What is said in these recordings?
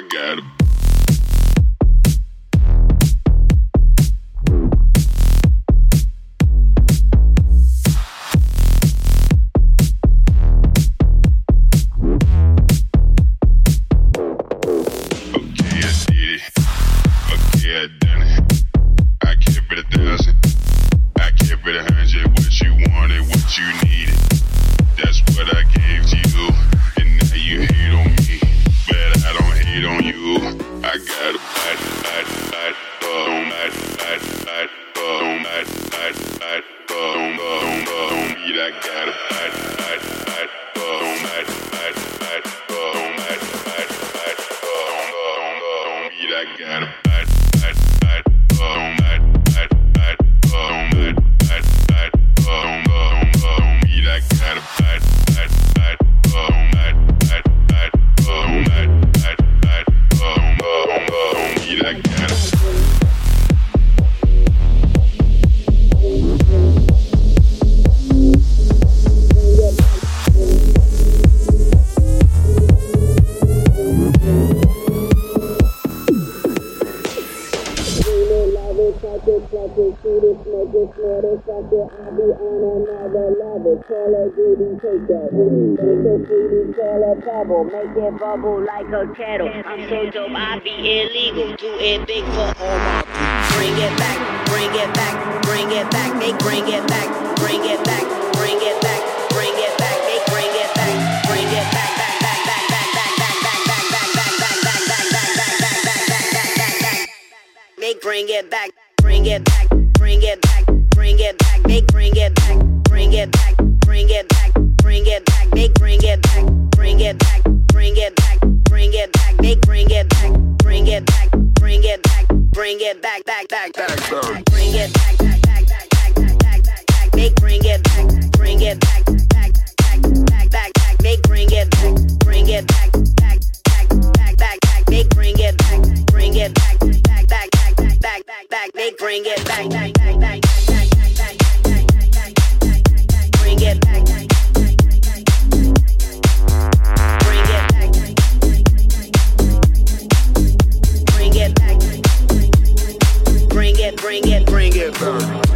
I got a out there, I be on another level. Call a duty, take that. Take the duty, call her bubble. Make it bubble like a kettle. I'm so dope, I be illegal. Do it big for all my Bring it back, bring it back, bring it back. They bring it back, bring it back, bring it back, bring it back. They bring it back, bring it back, back, back, back, back, back, back, back, back, back, back, back, back, back, back, back, back, back, back, back. They bring it back, bring it back, bring it back, bring it back. Make bring it back, bring it back, bring it back, bring it back. Make bring it back, bring it back, bring it back, bring it back. Make bring it back, bring it back, bring it back, bring it back, back, back, back, back. Bring bring it back, back, back, back, back, back, back. Make bring it back, bring it back, back, back, back, back, back. Make bring it back, bring it back, back, back, back, back, back, back. Bring it back, back, back, back. bring it, bring it, burn.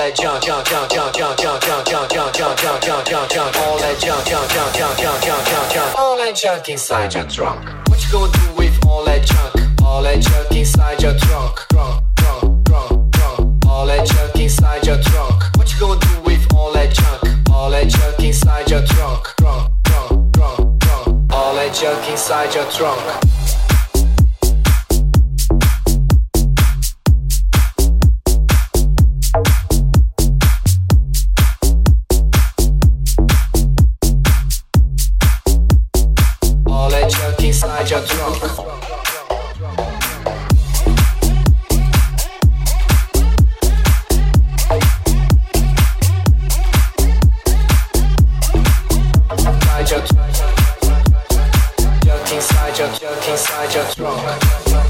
that junk, junk, junk, junk, junk, junk, junk, junk, junk, junk, junk, junk, junk, junk, all that junk, junk, junk, junk, junk, junk, junk, junk, all that junk inside your trunk. What you gonna do with all that junk? All that junk inside your trunk, trunk, trunk, trunk, trunk, all that junk inside your trunk. What you gonna do with all that junk? All that junk inside your trunk, trunk, trunk, trunk, trunk, all that junk inside your trunk. inside your. Inside your, inside your drunk.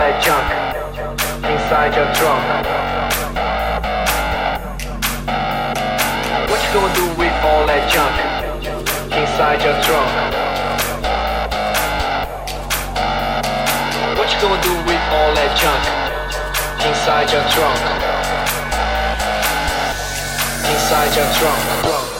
that junk inside your trunk. What you gonna do with all that junk inside your trunk? What you gonna do with all that junk inside your trunk? Inside your trunk.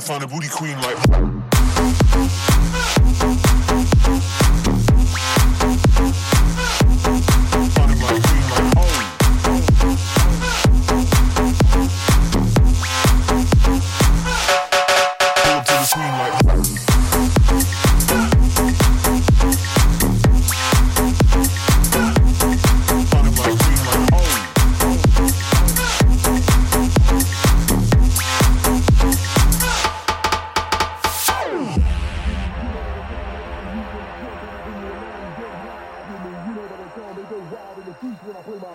I found find a booty queen like.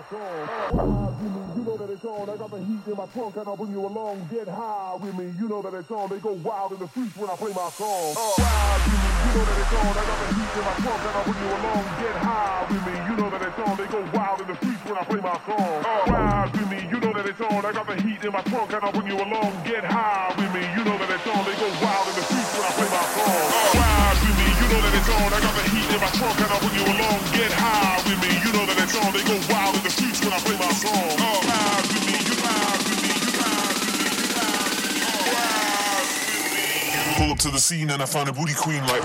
Wild with me, You know that it's on. I got the heat in my trunk and I'll bring you along. Get high with me. You know that it's on. They go wild in the streets when I play my song. Oh, with me, you know that it's on. I got the heat in my trunk and I'll bring you along. Get high with me. You know that it's on. They go wild in the streets when I play my song. Oh, wild, with me. You know that it's on. I got the heat in my trunk and I'll bring you along. Get high with me. You know that it's on. They go wild in the streets when I play my song. Oh, wild, with me. You know that it's on. I got the heat in my trunk and I bring you along. Get high with me. You know that it's on. They go wild in the streets when I play my song. Uh. Me. Pull up to the scene and I find a booty queen like.